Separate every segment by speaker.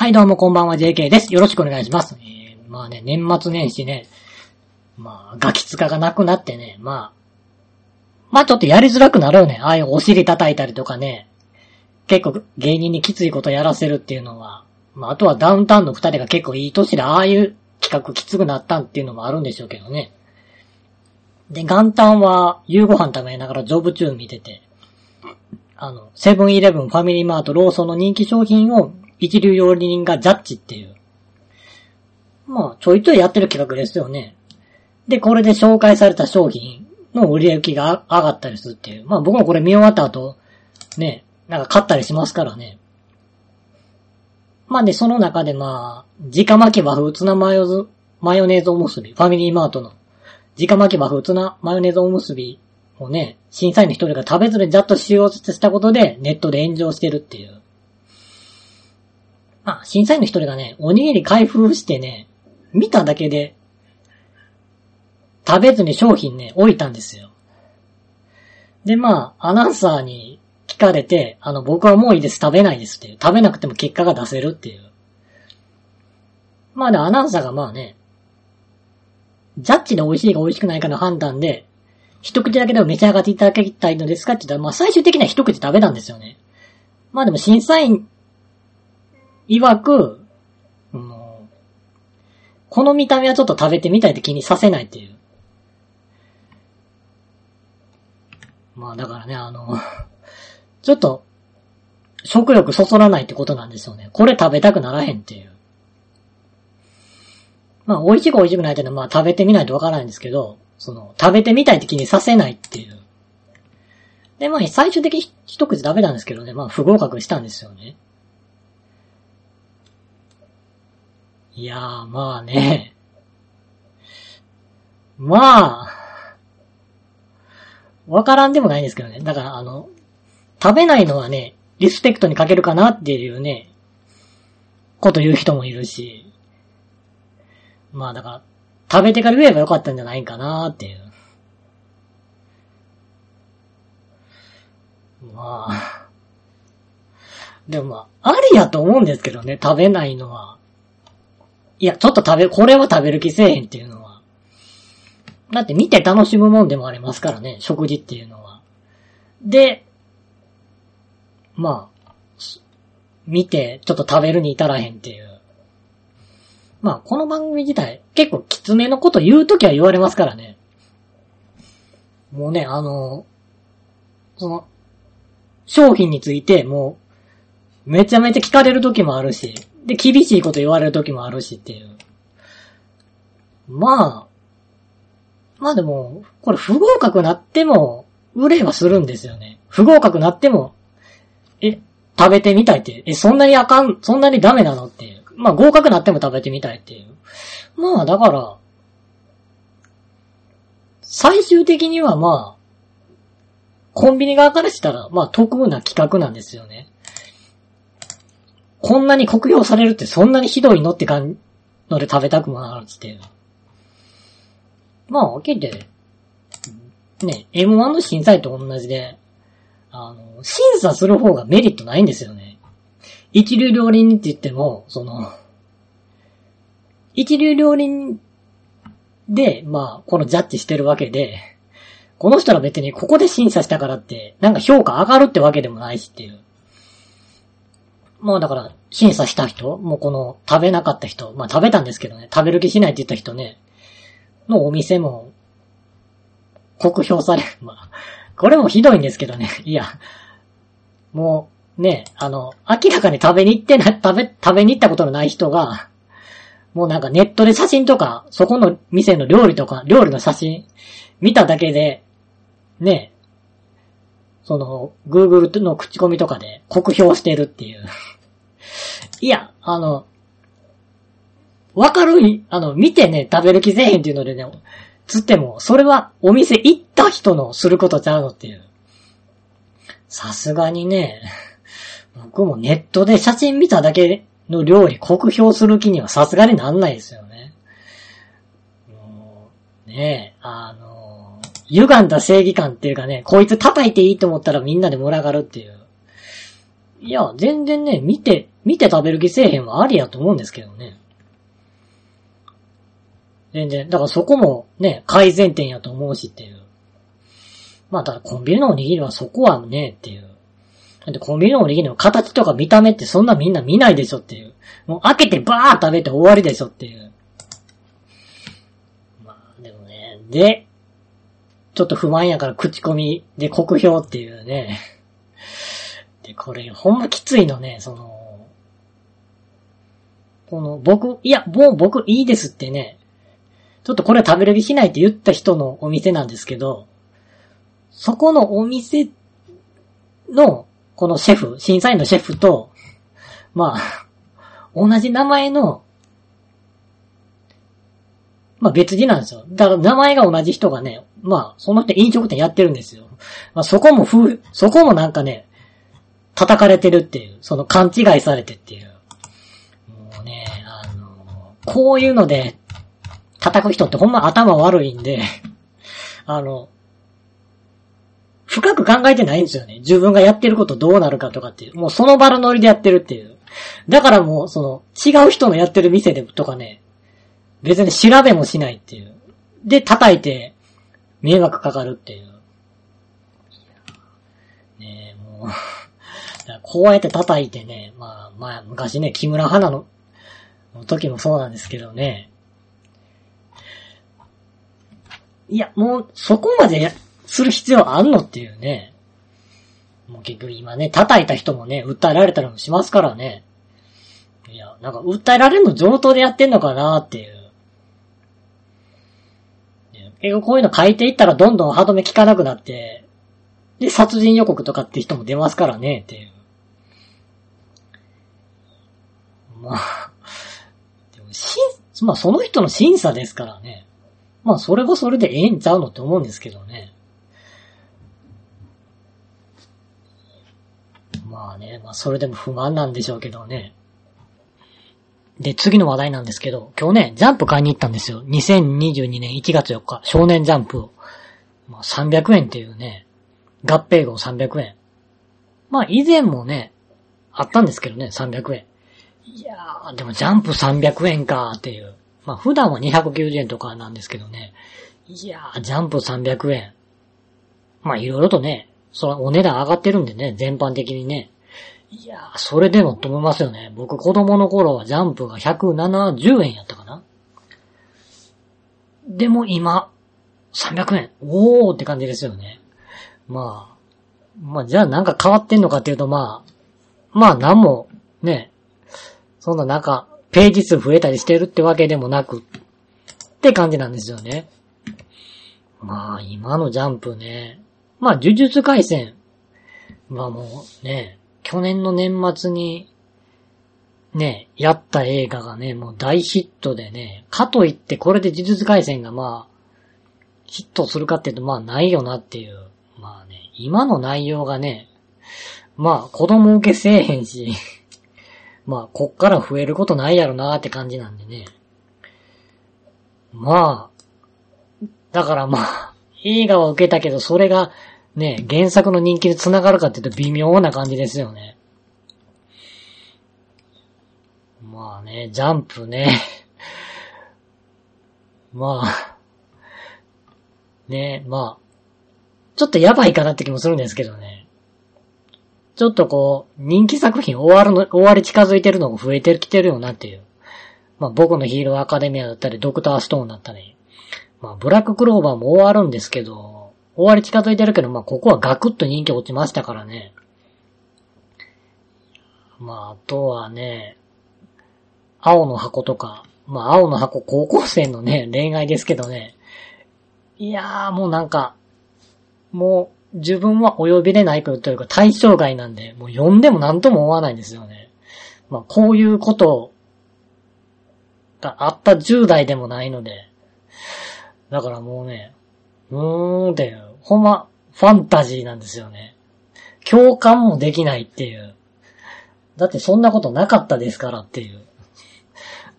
Speaker 1: はい、どうもこんばんは、JK です。よろしくお願いします。えー、まあね、年末年始ね、まあ、ガキ使がなくなってね、まあ、まあちょっとやりづらくなるよね。ああいうお尻叩いたりとかね、結構芸人にきついことやらせるっていうのは、まああとはダウンタウンの二人が結構いい年でああいう企画きつくなったっていうのもあるんでしょうけどね。で、元旦は夕ご飯食べながらジョブチューン見てて、あの、セブンイレブン、ファミリーマート、ローソンの人気商品を一流料理人がジャッジっていう。まあ、ちょいちょいやってる企画ですよね。で、これで紹介された商品の売り行きが上がったりするっていう。まあ僕もこれ見終わった後、ね、なんか買ったりしますからね。まあで、その中でまあ、直巻き和風ツナマヨズ、マヨネーズおむすび、ファミリーマートの、直巻き和風ツナマヨネーズおむすびをね、審査員の一人が食べずにジャッと使用したことで、ネットで炎上してるっていう。あ、審査員の一人がね、おにぎり開封してね、見ただけで、食べずに商品ね、置いたんですよ。で、まあ、アナウンサーに聞かれて、あの、僕はもういいです、食べないですっていう。食べなくても結果が出せるっていう。まあで、アナウンサーがまあね、ジャッジで美味しいか美味しくないかの判断で、一口だけでも召し上がっていただきたいのですかって言ったら、まあ最終的には一口食べたんですよね。まあでも審査員曰く、うん、この見た目はちょっと食べてみたいって気にさせないっていう。まあだからね、あの、ちょっと、食欲そそらないってことなんですよね。これ食べたくならへんっていう。まあ、美味しく美味しくないっていうのは、まあ食べてみないとわからないんですけど、その、食べてみたいって気にさせないっていう。で、まあ、最終的に一口食べたんですけどね、まあ、不合格したんですよね。いやー、まあね。まあ、わからんでもないんですけどね。だから、あの、食べないのはね、リスペクトに欠けるかなっていうね、こと言う人もいるし。まあだから、食べてから言えばよかったんじゃないかなっていう。まあ。でもまあ、ありやと思うんですけどね、食べないのは。いや、ちょっと食べ、これは食べる気せえへんっていうのは。だって見て楽しむもんでもありますからね、食事っていうのは。で、まあ、見て、ちょっと食べるに至らへんっていう。まあ、この番組自体、結構きつめのこと言うときは言われますからね。もうね、あの、その、商品について、もう、めちゃめちゃ聞かれるときもあるし、で、厳しいこと言われる時もあるしっていう。まあ、まあでも、これ不合格なっても、売れはするんですよね。不合格なっても、え、食べてみたいって。え、そんなにあかん、そんなにダメなのっていう。まあ合格なっても食べてみたいっていう。まあだから、最終的にはまあ、コンビニ側からしたら、まあ得な企画なんですよね。こんなに酷評されるってそんなにひどいのって感じので食べたくもなるっつって。まあ、開けて、ね、M1 の審査員と同じで、あの、審査する方がメリットないんですよね。一流料理人って言っても、その、一流料理人で、まあ、このジャッジしてるわけで、この人ら別にここで審査したからって、なんか評価上がるってわけでもないしっていう。もうだから、審査した人、もうこの食べなかった人、まあ食べたんですけどね、食べる気しないって言った人ね、のお店も、酷評され、まあ、これもひどいんですけどね、いや、もう、ね、あの、明らかに食べに行ってな、食べ、食べに行ったことのない人が、もうなんかネットで写真とか、そこの店の料理とか、料理の写真、見ただけで、ね、その、Google の口コミとかで酷評してるっていう。いや、あの、わかるあの、見てね、食べる気せえへんっていうのでね、つっても、それはお店行った人のすることちゃうのっていう。さすがにね、僕もネットで写真見ただけの料理酷評する気にはさすがになんないですよね。ねえ、あの、歪んだ正義感っていうかね、こいつ叩いていいと思ったらみんなで群がるっていう。いや、全然ね、見て、見て食べる気せえへんはありやと思うんですけどね。全然。だからそこもね、改善点やと思うしっていう。まあ、ただコンビニのおにぎりはそこはね、っていう。だってコンビニのおにぎりの形とか見た目ってそんなみんな見ないでしょっていう。もう開けてバー食べて終わりでしょっていう。まあ、でもね、で、ちょっと不満やから口コミで酷評っていうね。で、これほんまきついのね、その、この僕、いや、もう僕いいですってね、ちょっとこれ食べる気しないって言った人のお店なんですけど、そこのお店の、このシェフ、審査員のシェフと、まあ、同じ名前の、まあ別人なんですよ。だから名前が同じ人がね、まあその人飲食店やってるんですよ。まあそこもふ、そこもなんかね、叩かれてるっていう、その勘違いされてっていう。もうね、あの、こういうので叩く人ってほんま頭悪いんで、あの、深く考えてないんですよね。自分がやってることどうなるかとかっていう。もうその場のノリでやってるっていう。だからもう、その、違う人のやってる店でとかね、別に調べもしないっていう。で、叩いて、迷惑かかるっていう。ねえ、もう こうやって叩いてね、まあ、まあ、昔ね、木村花の、の時もそうなんですけどね。いや、もう、そこまでする必要あんのっていうね。もう結局今ね、叩いた人もね、訴えられたりもしますからね。いや、なんか訴えられるの上等でやってんのかなっていう。結構こういうの書いていったらどんどん歯止め効かなくなって、で、殺人予告とかって人も出ますからね、っていう。まあ、でも、しん、まあその人の審査ですからね。まあそれはそれでええんちゃうのって思うんですけどね。まあね、まあそれでも不満なんでしょうけどね。で、次の話題なんですけど、今日ね、ジャンプ買いに行ったんですよ。2022年1月4日、少年ジャンプを。まあ、300円っていうね、合併号300円。まあ以前もね、あったんですけどね、300円。いやー、でもジャンプ300円かーっていう。まあ普段は290円とかなんですけどね。いやー、ジャンプ300円。まあいろいろとね、そのお値段上がってるんでね、全般的にね。いやー、それでもと思いますよね。僕子供の頃はジャンプが170円やったかな。でも今、300円。おーって感じですよね。まあ、まあじゃあなんか変わってんのかっていうとまあ、まあなんも、ね、そんななんか、ページ数増えたりしてるってわけでもなく、って感じなんですよね。まあ、今のジャンプね。まあ、呪術回戦はもうね、去年の年末に、ね、やった映画がね、もう大ヒットでね、かといってこれで呪術回戦がまあ、ヒットするかっていうとまあないよなっていう。まあね、今の内容がね、まあ子供受けせえへんし まあこっから増えることないやろなーって感じなんでね。まあ、だからまあ、映画は受けたけどそれがね、原作の人気に繋がるかって言うと微妙な感じですよね。まあね、ジャンプね。まあ、ね、まあ、ちょっとやばいかなって気もするんですけどね。ちょっとこう、人気作品終わるの、終わり近づいてるのが増えてきてるよなっていう。まあ僕のヒーローアカデミアだったり、ドクターストーンだったり、まあブラッククローバーも終わるんですけど、終わり近づいてるけど、まあ、ここはガクッと人気落ちましたからね。まあ、あとはね、青の箱とか、まあ、青の箱高校生のね、恋愛ですけどね。いやー、もうなんか、もう、自分はお呼びでないというか対象外なんで、もう呼んでも何とも思わないんですよね。まあ、こういうことがあった10代でもないので、だからもうね、うーんっていう、ほんま、ファンタジーなんですよね。共感もできないっていう。だってそんなことなかったですからっていう。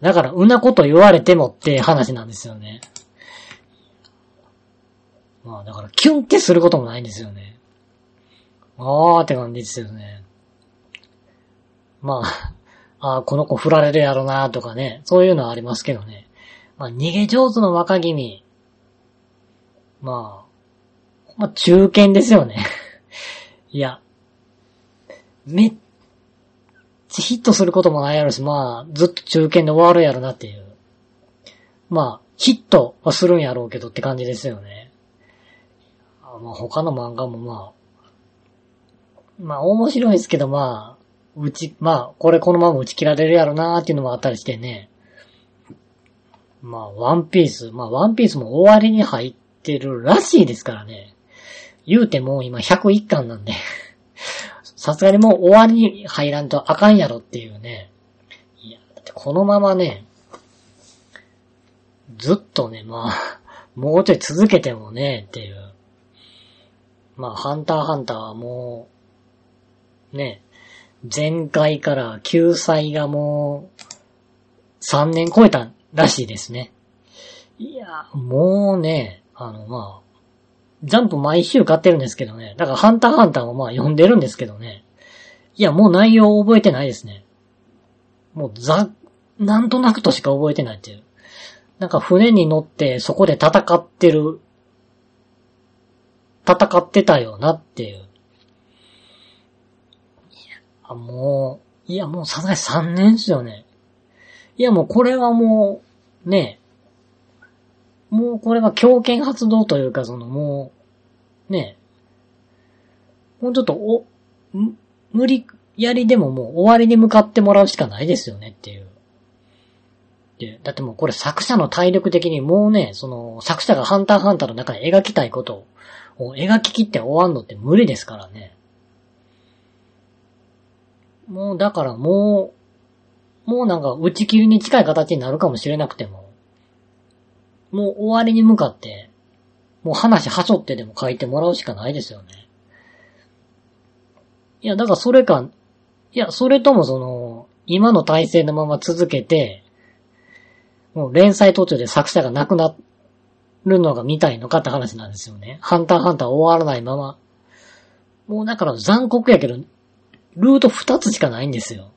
Speaker 1: だから、うなこと言われてもって話なんですよね。まあ、だから、キュンってすることもないんですよね。あーって感じですよね。まあ、あこの子振られるやろなとかね、そういうのはありますけどね。まあ、逃げ上手の若君。まあ、まあ、中堅ですよね。いや、めっちゃヒットすることもないやろし、まあ、ずっと中堅で終わるやろなっていう。まあ、ヒットはするんやろうけどって感じですよね。あまあ、他の漫画もまあ、まあ面白いですけどまあ、うち、まあ、これこのまま打ち切られるやろなーっていうのもあったりしてね。まあ、ワンピース、まあ、ワンピースも終わりに入っててるらしいですからね。言うても今101巻なんで さすがにもう終わりに入らんとあかんやろっていうね。いや、だってこのままね、ずっとね、まあ、もうちょい続けてもね、っていう。まあ、ハンターハンターはもう、ね、前回から救済がもう、3年超えたらしいですね。いや、もうね、あの、まあ、ジャンプ毎週買ってるんですけどね。だからハンターハンターもまあ読んでるんですけどね。いや、もう内容覚えてないですね。もうざ、なんとなくとしか覚えてないっていう。なんか船に乗ってそこで戦ってる、戦ってたよなっていう。いや、もう、いやもうさすがに3年っすよね。いやもうこれはもう、ね、もうこれは強権発動というか、そのもう、ね、もうちょっとお、無理やりでももう終わりに向かってもらうしかないですよねっていう。で、だってもうこれ作者の体力的にもうね、その作者がハンターハンターの中で描きたいことを描ききって終わんのって無理ですからね。もうだからもう、もうなんか打ち切りに近い形になるかもしれなくても、もう終わりに向かって、もう話はしょってでも書いてもらうしかないですよね。いや、だからそれか、いや、それともその、今の体制のまま続けて、もう連載途中で作者が亡くなるのが見たいのかって話なんですよね。ハンターハンター終わらないまま。もうだから残酷やけど、ルート二つしかないんですよ。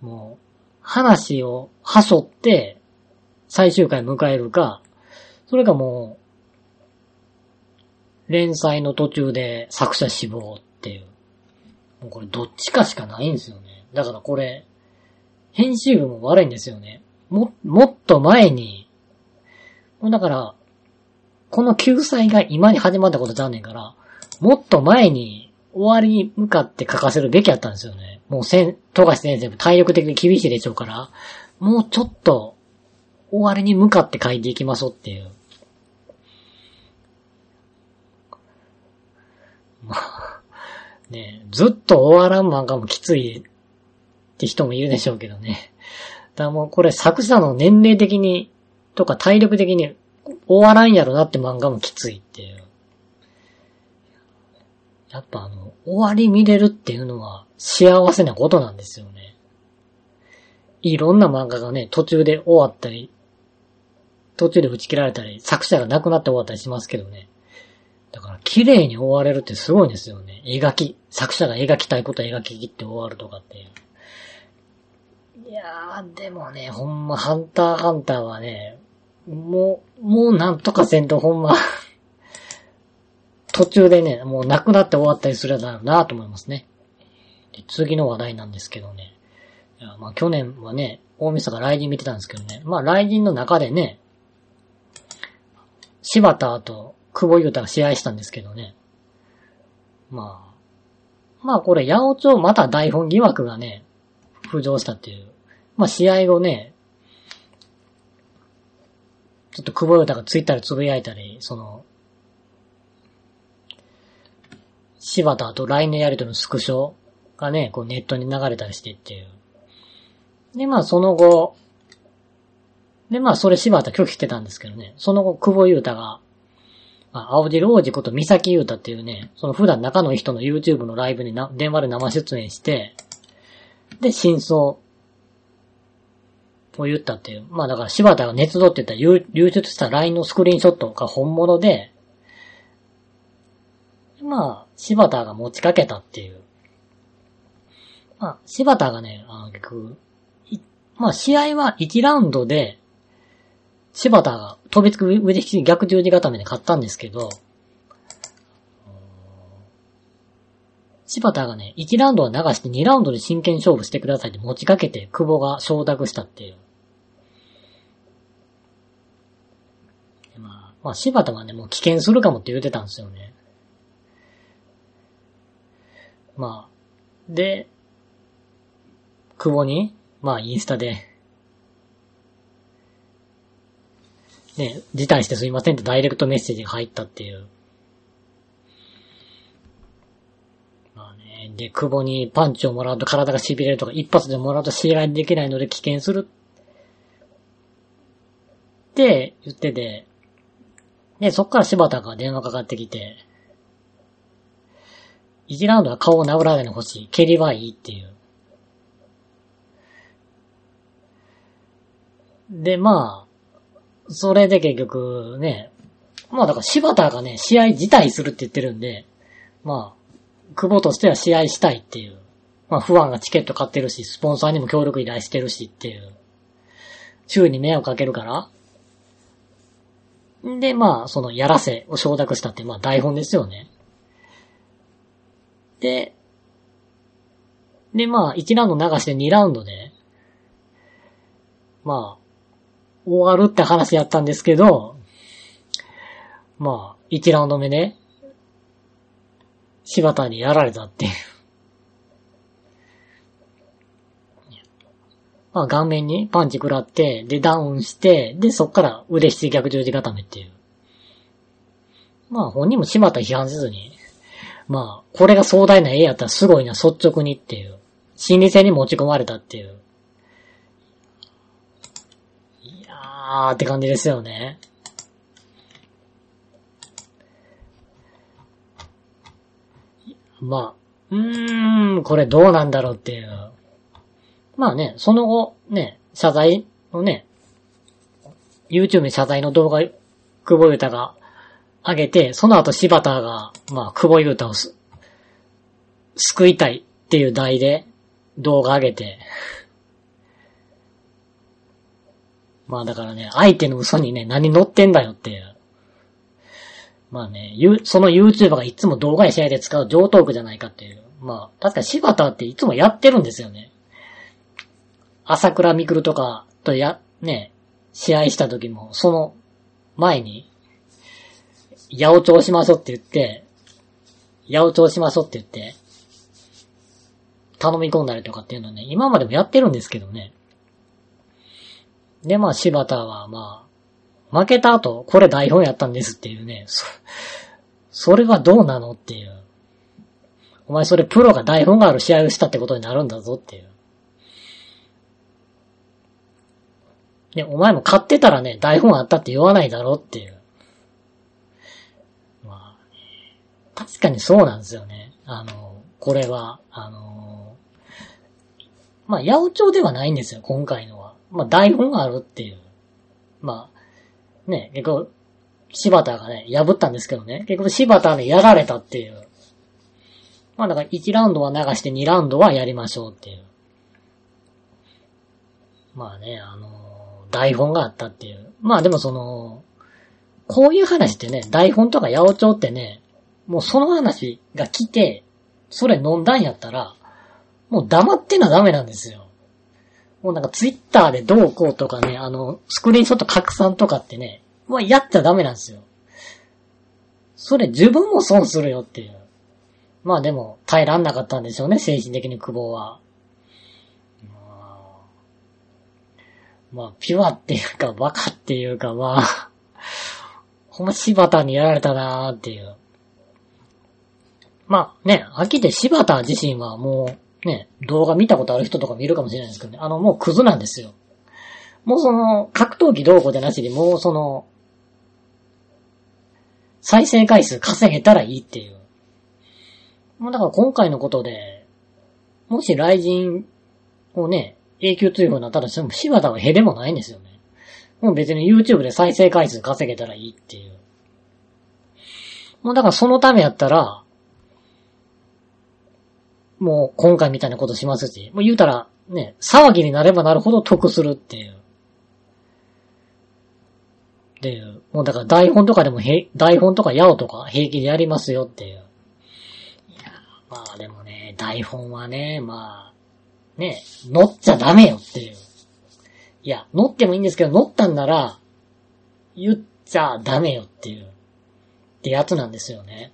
Speaker 1: もう、話をはしょって、最終回迎えるか、それかもう、連載の途中で作者死亡っていう。もうこれどっちかしかないんですよね。だからこれ、編集部も悪いんですよね。も、もっと前に、もうだから、この救済が今に始まったことじゃねえから、もっと前に終わりに向かって書かせるべきやったんですよね。もうせん、富樫先生も体力的に厳しいでしょうから、もうちょっと、終わりに向かって書いていきましょうっていう。ねずっと終わらん漫画もきついって人もいるでしょうけどね。だからもうこれ作者の年齢的に、とか体力的に終わらんやろなって漫画もきついっていう。やっぱあの、終わり見れるっていうのは幸せなことなんですよね。いろんな漫画がね、途中で終わったり、途中で打ち切られたり、作者が亡くなって終わったりしますけどね。だから綺麗に終われるってすごいんですよね。描き、作者が描きたいこと描き切って終わるとかっていう。いやー、でもね、ほんま、ハンターハンターはね、もう、もうなんとかせんとほんま 途中でね、もう亡くなって終わったりするだろうなと思いますね。次の話題なんですけどね。まあ去年はね、大晦日雷神見てたんですけどね。まあ雷神の中でね、柴田と久保優太が試合したんですけどね。まあ、まあこれ、八百長また台本疑惑がね、浮上したっていう。まあ試合後ね、ちょっと久保優太がツイッターでつぶやいたり、その、柴田と LINE のやりとりのスクショがね、こうネットに流れたりしてっていう。で、まあその後、で、まあそれ柴田拒否してたんですけどね、その後久保優太が、まあ、青汁王子こと三崎優太っていうね、その普段仲のいい人の YouTube のライブにな電話で生出演して、で、真相を言ったっていう。まあだから柴田が熱動って言った流出した LINE のスクリーンショットが本物で、まあ、柴田が持ちかけたっていう。まあ、柴田がね、あの、結局、まあ、試合は1ラウンドで、柴田が飛びつく腕引き逆十字固めで勝ったんですけど、柴田がね、1ラウンドは流して2ラウンドで真剣勝負してくださいって持ちかけて、久保が承諾したっていう。まあ、まあ、柴田はね、もう危険するかもって言ってたんですよね。まあ、で、久保に、まあ、インスタで、ね、辞退してすいませんってダイレクトメッセージが入ったっていう。まあね、で、久保にパンチをもらうと体が痺れるとか、一発でもらうと試合できないので危険する。って言ってて、で、そっから柴田が電話かかってきて、1ラウンドは顔を殴らないでほしい。蹴りはいいっていう。で、まあ、それで結局ね、まあだから柴田がね、試合自体するって言ってるんで、まあ、久保としては試合したいっていう。まあ、不安がチケット買ってるし、スポンサーにも協力依頼してるしっていう。周囲に迷惑かけるから。んで、まあ、そのやらせを承諾したって、まあ台本ですよね。で、で、まあ、1ラウンド流して2ラウンドで、まあ、終わるって話やったんですけど、まあ、1ラウンド目ね、柴田にやられたっていう。まあ、顔面にパンチ食らって、で、ダウンして、で、そっから腕七逆十字固めっていう。まあ、本人も柴田批判せずに、まあ、これが壮大な絵やったらすごいな、率直にっていう。心理戦に持ち込まれたっていう。いーって感じですよね。まあ、うーん、これどうなんだろうっていう。まあね、その後、ね、謝罪のね、YouTube に謝罪の動画、久保豊が上げて、その後柴田が、まあ、久保優太をす、救いたいっていう題で動画上げて、まあだからね、相手の嘘にね、何乗ってんだよっていう。まあね、その YouTuber がいつも動画や試合で使う上等句じゃないかっていう。まあ、確か柴田っていつもやってるんですよね。朝倉未来とかとや、ね、試合した時も、その前に、八百長しましょうって言って、八百長しましょうって言って、頼み込んだりとかっていうのはね、今までもやってるんですけどね。で、まあ、柴田は、まあ、負けた後、これ台本やったんですっていうね、そ、それはどうなのっていう。お前それプロが台本がある試合をしたってことになるんだぞっていう。で、お前も買ってたらね、台本あったって言わないだろっていう。まあ確かにそうなんですよね。あの、これは、あの、まあ、八百長ではないんですよ、今回のは。まあ、台本があるっていう。まあ、ね、結構、柴田がね、破ったんですけどね、結局柴田ね、やられたっていう。まあ、だから1ラウンドは流して2ラウンドはやりましょうっていう。まあね、あの、台本があったっていう。まあでもその、こういう話ってね、台本とか八百長ってね、もうその話が来て、それ飲んだんやったら、もう黙ってなダメなんですよ。もうなんかツイッターでどうこうとかね、あの、スクリーンショット拡散とかってね、もうやっちゃダメなんですよ。それ自分も損するよっていう。まあでも、耐えらんなかったんでしょうね、精神的に久保は。まあ、ピュアっていうか、バカっていうか、まあ、ほんま柴田にやられたなーっていう。まあね、秋で柴田自身はもうね、動画見たことある人とか見るかもしれないですけどね、あのもうクズなんですよ。もうその、格闘技どうこうじゃなしに、もうその、再生回数稼げたらいいっていう。もうだから今回のことで、もし雷神をね、永久追放になったとしても、柴田はへでもないんですよね。もう別に YouTube で再生回数稼げたらいいっていう。もうだからそのためやったら、もう今回みたいなことしますし、もう言うたら、ね、騒ぎになればなるほど得するっていう。っていう。もうだから台本とかでもへ、台本とかヤオとか平気でやりますよっていう。いや、まあでもね、台本はね、まあ、ね、乗っちゃダメよっていう。いや、乗ってもいいんですけど、乗ったんなら、言っちゃダメよっていう。ってやつなんですよね。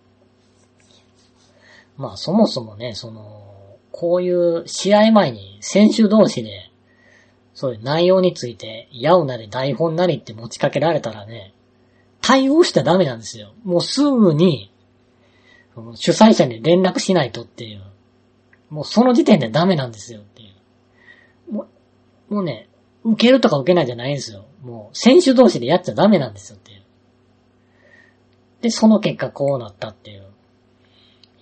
Speaker 1: まあそもそもね、その、こういう試合前に選手同士で、そういう内容について、やうなり台本なりって持ちかけられたらね、対応しちゃダメなんですよ。もうすぐに、主催者に連絡しないとっていう。もうその時点でダメなんですよっていう。もう、もうね、受けるとか受けないじゃないんですよ。もう選手同士でやっちゃダメなんですよっていう。で、その結果こうなったっていう。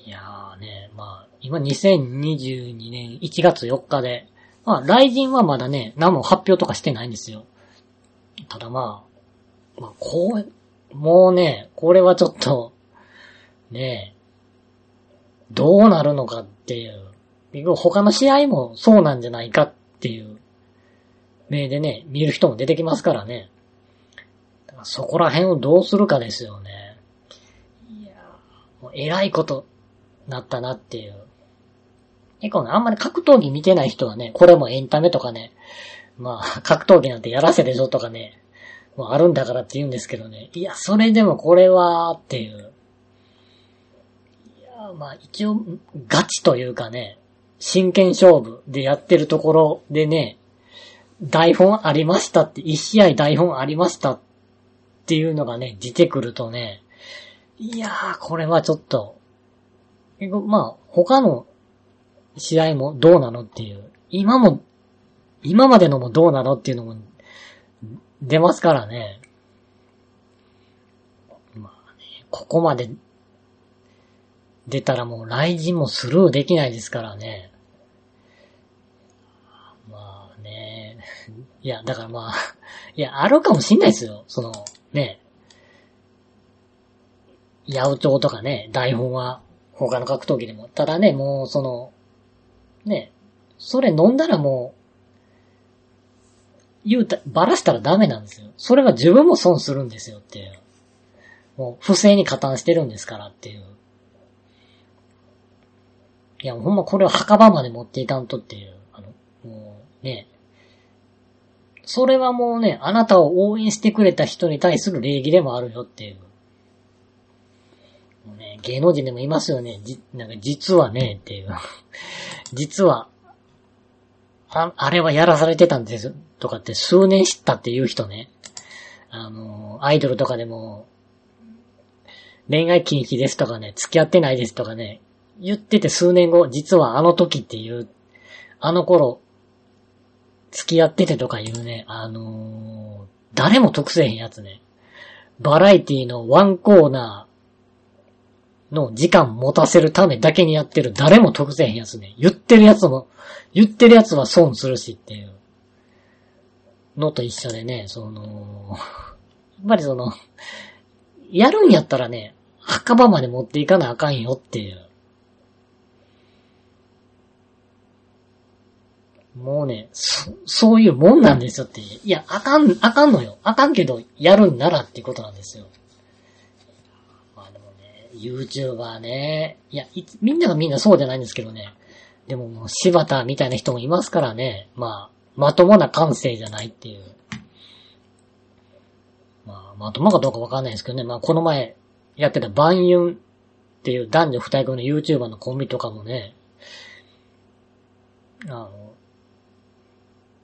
Speaker 1: いやーね、まあ、今2022年1月4日で、まあ、雷神はまだね、何も発表とかしてないんですよ。ただまあ、まあ、こう、もうね、これはちょっと、ねどうなるのかっていう。他の試合もそうなんじゃないかっていう目でね、見る人も出てきますからね。だからそこら辺をどうするかですよね。いやもう偉いことなったなっていう。結構ね、あんまり格闘技見てない人はね、これもエンタメとかね、まあ、格闘技なんてやらせでしょとかね、もうあるんだからって言うんですけどね。いや、それでもこれは、っていう。いや、まあ一応、ガチというかね、真剣勝負でやってるところでね、台本ありましたって、一試合台本ありましたっていうのがね、出てくるとね、いやー、これはちょっと、まあ、他の試合もどうなのっていう、今も、今までのもどうなのっていうのも出ますからね。まあね、ここまで出たらもう雷神もスルーできないですからね。まあね。いや、だからまあ、いや、あるかもしんないですよ。その、ね。八百長とかね、台本は他の格闘技でも。ただね、もうその、ね、それ飲んだらもう、言うた、ばらしたらダメなんですよ。それは自分も損するんですよっていう。もう、不正に加担してるんですからっていう。いや、ほんまこれを墓場まで持っていかんとっていう。あの、もう、ね。それはもうね、あなたを応援してくれた人に対する礼儀でもあるよっていう。ね、芸能人でもいますよね。じ、なんか実はね、っていう。実は、あ、あれはやらされてたんですとかって数年知ったっていう人ね。あの、アイドルとかでも、恋愛禁止ですとかね、付き合ってないですとかね、言ってて数年後、実はあの時っていう、あの頃、付き合っててとかいうね、あのー、誰も得せへんやつね。バラエティのワンコーナーの時間持たせるためだけにやってる誰も得せへんやつね。言ってるやつも、言ってるやつは損するしっていうのと一緒でね、その、やっぱりその、やるんやったらね、墓場まで持っていかなあかんよっていう。もうね、そ、そういうもんなんですよって。いや、あかん、あかんのよ。あかんけど、やるんならってことなんですよ。YouTuber ね。いや、いみんながみんなそうじゃないんですけどね。でもも柴田みたいな人もいますからね。まあ、まともな感性じゃないっていう。まあ、まともかどうかわかんないですけどね。まあ、この前やってたバンユンっていう男女二人組の YouTuber のコンビとかもね、あの、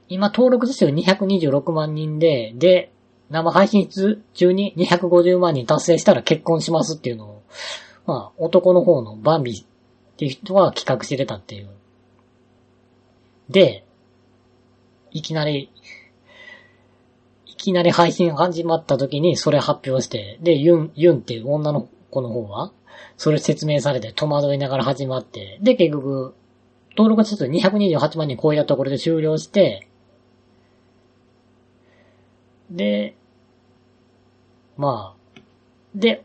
Speaker 1: 今登録者数226万人で、で、生配信中に250万人達成したら結婚しますっていうのを、まあ、男の方のバンビっていう人は企画してたっていう。で、いきなり、いきなり配信始まった時にそれ発表して、で、ユン、ユンっていう女の子の方は、それ説明されて戸惑いながら始まって、で、結局、登録者数228万人超えたところで終了して、で、まあ、で、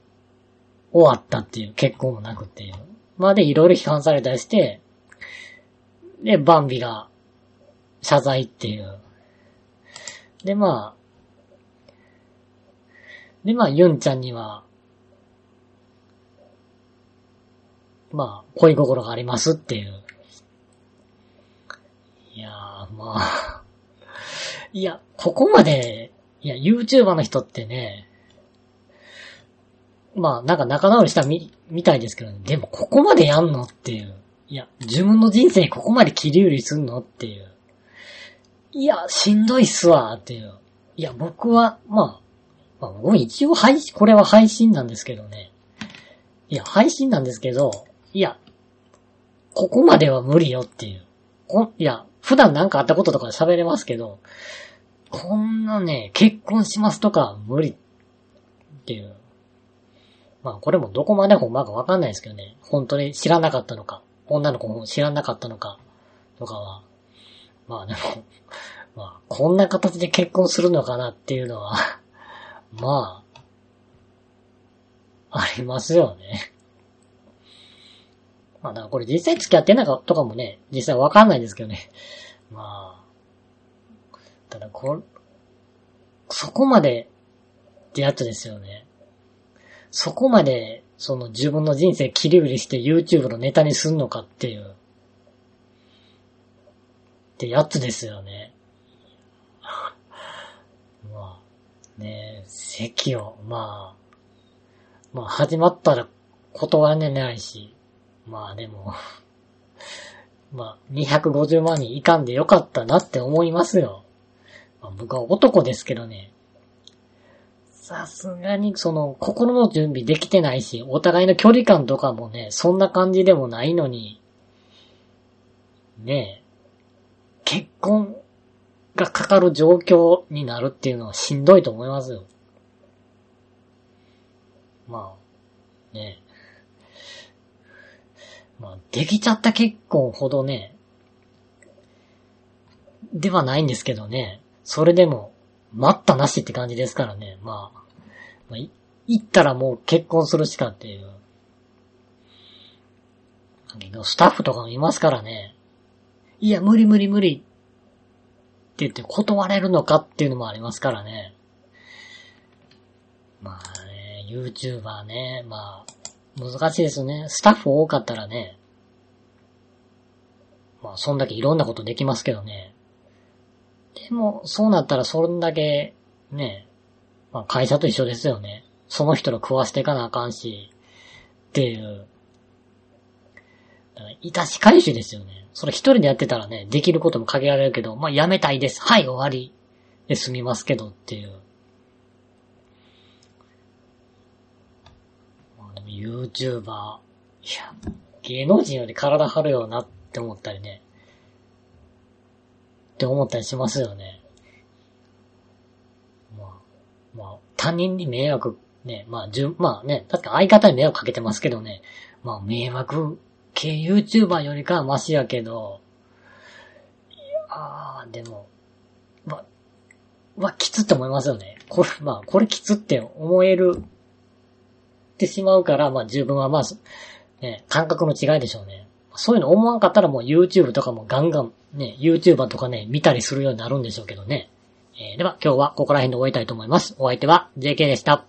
Speaker 1: 終わったっていう、結婚もなくっていう。まあで、いろいろ批判されたりして、で、バンビが謝罪っていう。で、まあ、で、まあ、ユンちゃんには、まあ、恋心がありますっていう。いやー、まあ、いや、ここまで、いや、YouTuber の人ってね、まあ、なんか仲直りしたみ、みたいですけど、ね、でもここまでやんのっていう。いや、自分の人生ここまで切り売りすんのっていう。いや、しんどいっすわっていう。いや、僕は、まあ、まあ、僕も一応配信、これは配信なんですけどね。いや、配信なんですけど、いや、ここまでは無理よっていう。こいや、普段なんかあったこととか喋れますけど、こんなね、結婚しますとか無理っていう。まあこれもどこまでほんまかわかんないですけどね。本当に知らなかったのか、女の子も知らなかったのか、とかは。まあでも、まあこんな形で結婚するのかなっていうのは まあ、ありますよね。まあだからこれ実際付き合ってんかとかもね、実際わかんないですけどね。まあ、ただこ、そこまでってやつですよね。そこまで、その自分の人生切り売りして YouTube のネタにすんのかっていう、ってやつですよね。まあ、ね席を、まあ、まあ始まったら断れないし、まあでも まあ、250万人いかんでよかったなって思いますよ。まあ、僕は男ですけどね。さすがにその心の準備できてないし、お互いの距離感とかもね、そんな感じでもないのに、ねえ、結婚がかかる状況になるっていうのはしんどいと思いますよ。まあ、ねえ。まあ、できちゃった結婚ほどね、ではないんですけどね、それでも、待ったなしって感じですからね、まあ、まあ、い、行ったらもう結婚するしかっていう。スタッフとかもいますからね、いや、無理無理無理って言って断れるのかっていうのもありますからね。まあね、YouTuber ね、まあ、難しいですね。スタッフ多かったらね、まあ、そんだけいろんなことできますけどね。でも、そうなったらそんだけ、ね、まあ、会社と一緒ですよね。その人の食わしていかなあかんし、っていう。いたし返しですよね。それ一人でやってたらね、できることも限られるけど、まあ、やめたいです。はい、終わり。で済みますけどっていう。まあ、でも YouTuber、いや、芸能人より体張るよなって思ったりね。って思ったりしますよね。まあ、まあ、他人に迷惑、ね、まあ、じゅ、まあね、確か相方に迷惑かけてますけどね。まあ、迷惑系 YouTuber よりかはマシやけど、いやー、でも、まあ、まあ、きつって思いますよね。これ、まあ、これきつって思えるってしまうから、まあ自分はまあ、ね、感覚の違いでしょうね。そういうの思わんかったらもう YouTube とかもガンガンね、YouTuber とかね、見たりするようになるんでしょうけどね。えー、では今日はここら辺で終えたいと思います。お相手は JK でした。